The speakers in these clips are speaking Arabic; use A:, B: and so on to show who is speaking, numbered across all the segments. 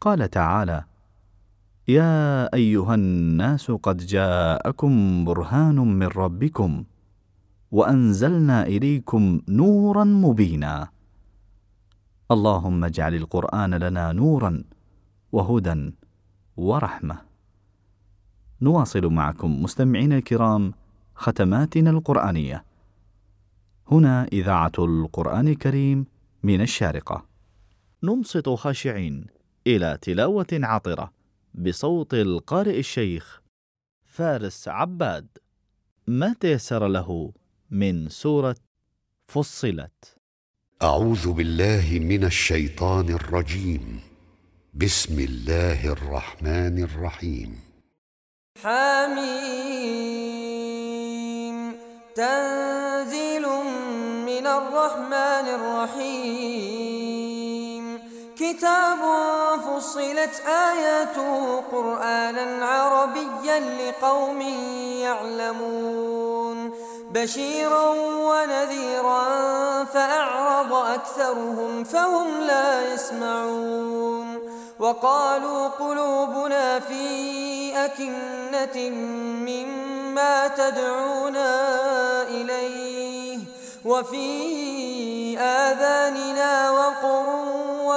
A: قال تعالى يا أيها الناس قد جاءكم برهان من ربكم وأنزلنا إليكم نورا مبينا. اللهم اجعل القرآن لنا نورا وهدى ورحمة. نواصل معكم مستمعينا الكرام ختماتنا القرآنية. هنا إذاعة القرآن الكريم من الشارقة. ننصت خاشعين. إلى تلاوة عطرة بصوت القارئ الشيخ فارس عباد. ما تيسر له من سورة فصلت؟
B: أعوذ بالله من الشيطان الرجيم. بسم الله الرحمن الرحيم.
C: حميم. تنزيل من الرحمن الرحيم. كتاب فصلت آياته قرآنا عربيا لقوم يعلمون بشيرا ونذيرا فأعرض أكثرهم فهم لا يسمعون وقالوا قلوبنا في أكنة مما تدعونا إليه وفي آذاننا وقر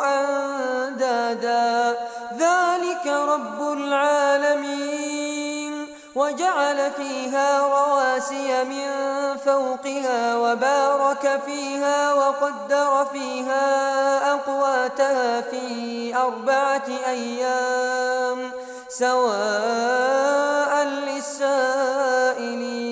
C: أندادا. ذلك رب العالمين. وجعل فيها رواسي من فوقها وبارك فيها وقدر فيها أقواتها في أربعة أيام. سواء للسائلين.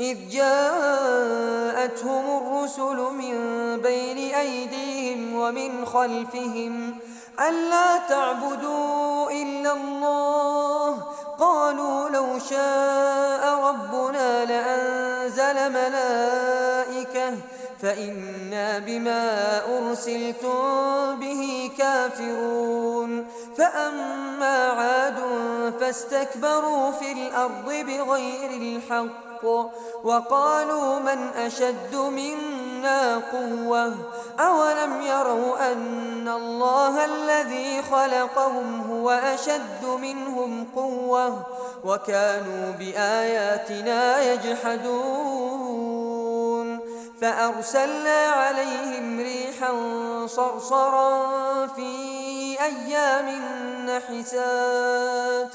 C: إذ جاءتهم الرسل من بين أيديهم ومن خلفهم ألا تعبدوا إلا الله قالوا لو شاء ربنا لأنزل ملائكة فإنا بما أرسلتم به كافرون فأما عاد فاستكبروا في الأرض بغير الحق وقالوا من أشد منا قوة أولم يروا أن الله الذي خلقهم هو أشد منهم قوة وكانوا بآياتنا يجحدون فأرسلنا عليهم ريحا صرصرا في أيام نحسات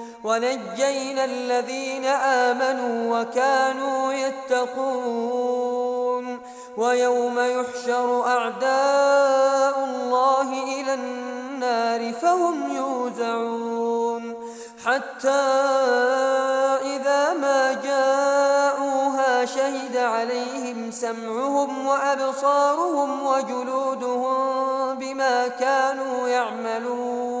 C: ونجينا الذين آمنوا وكانوا يتقون ويوم يحشر أعداء الله إلى النار فهم يوزعون حتى إذا ما جاءوها شهد عليهم سمعهم وأبصارهم وجلودهم بما كانوا يعملون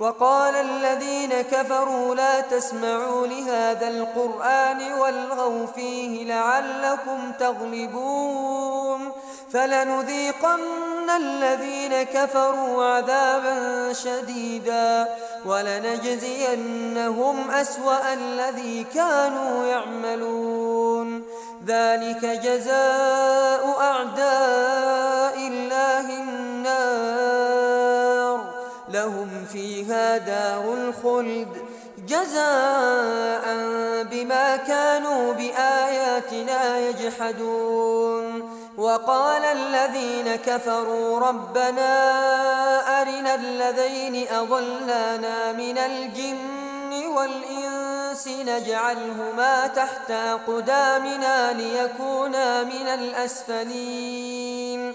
C: وقال الذين كفروا لا تسمعوا لهذا القرآن والغوا فيه لعلكم تغلبون فلنذيقن الذين كفروا عذابا شديدا ولنجزينهم أسوأ الذي كانوا يعملون ذلك جزاء أعداء فيها دار الخلد جزاء بما كانوا بآياتنا يجحدون. وقال الذين كفروا ربنا أرنا الذين أضلانا من الجن والإنس نجعلهما تحت أقدامنا ليكونا من الأسفلين.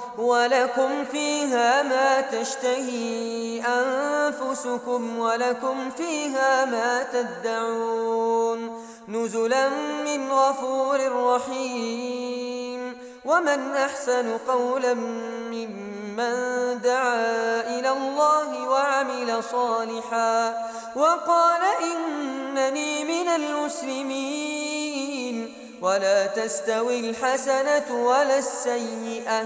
C: ولكم فيها ما تشتهي أنفسكم ولكم فيها ما تدعون نزلا من غفور رحيم ومن أحسن قولا ممن دعا إلى الله وعمل صالحا وقال إنني من المسلمين ولا تستوي الحسنة ولا السيئة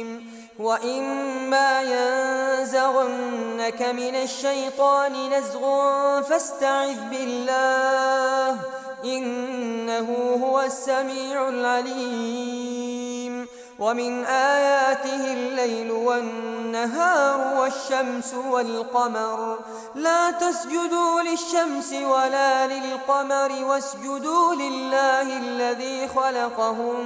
C: وإما ينزغنك من الشيطان نزغ فاستعذ بالله إنه هو السميع العليم. ومن آياته الليل والنهار والشمس والقمر لا تسجدوا للشمس ولا للقمر واسجدوا لله الذي خلقهم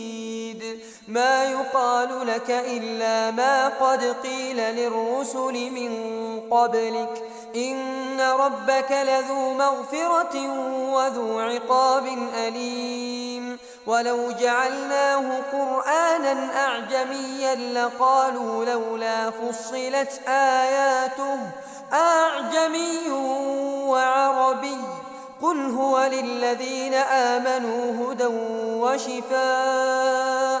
C: ما يقال لك إلا ما قد قيل للرسل من قبلك. إن ربك لذو مغفرة وذو عقاب أليم. ولو جعلناه قرآنا أعجميا لقالوا لولا فصلت آياته. أعجمي وعربي. قل هو للذين آمنوا هدى وشفاء.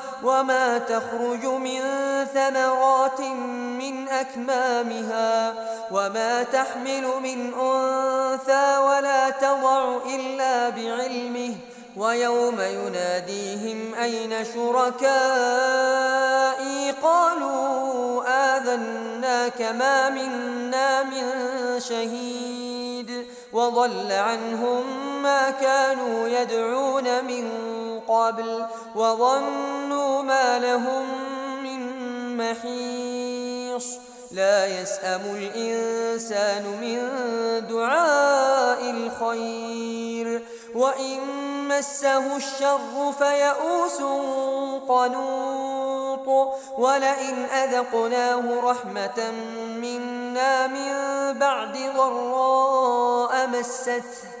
C: وما تخرج من ثمرات من أكمامها وما تحمل من أنثى ولا تضع إلا بعلمه ويوم يناديهم أين شركائي قالوا آذناك ما منا من شهيد وضل عنهم ما كانوا يدعون من قبل وظنوا ما لهم من محيص. لا يسأم الإنسان من دعاء الخير. وإن مسه الشر فيئوس قنوط. ولئن أذقناه رحمة منا من بعد ضراء مسته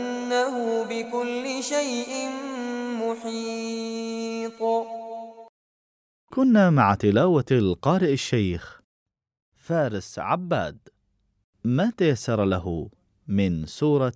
C: إنه بكل شيء محيط.
A: كنا مع تلاوة القارئ الشيخ فارس عباد. ما تيسر له من سورة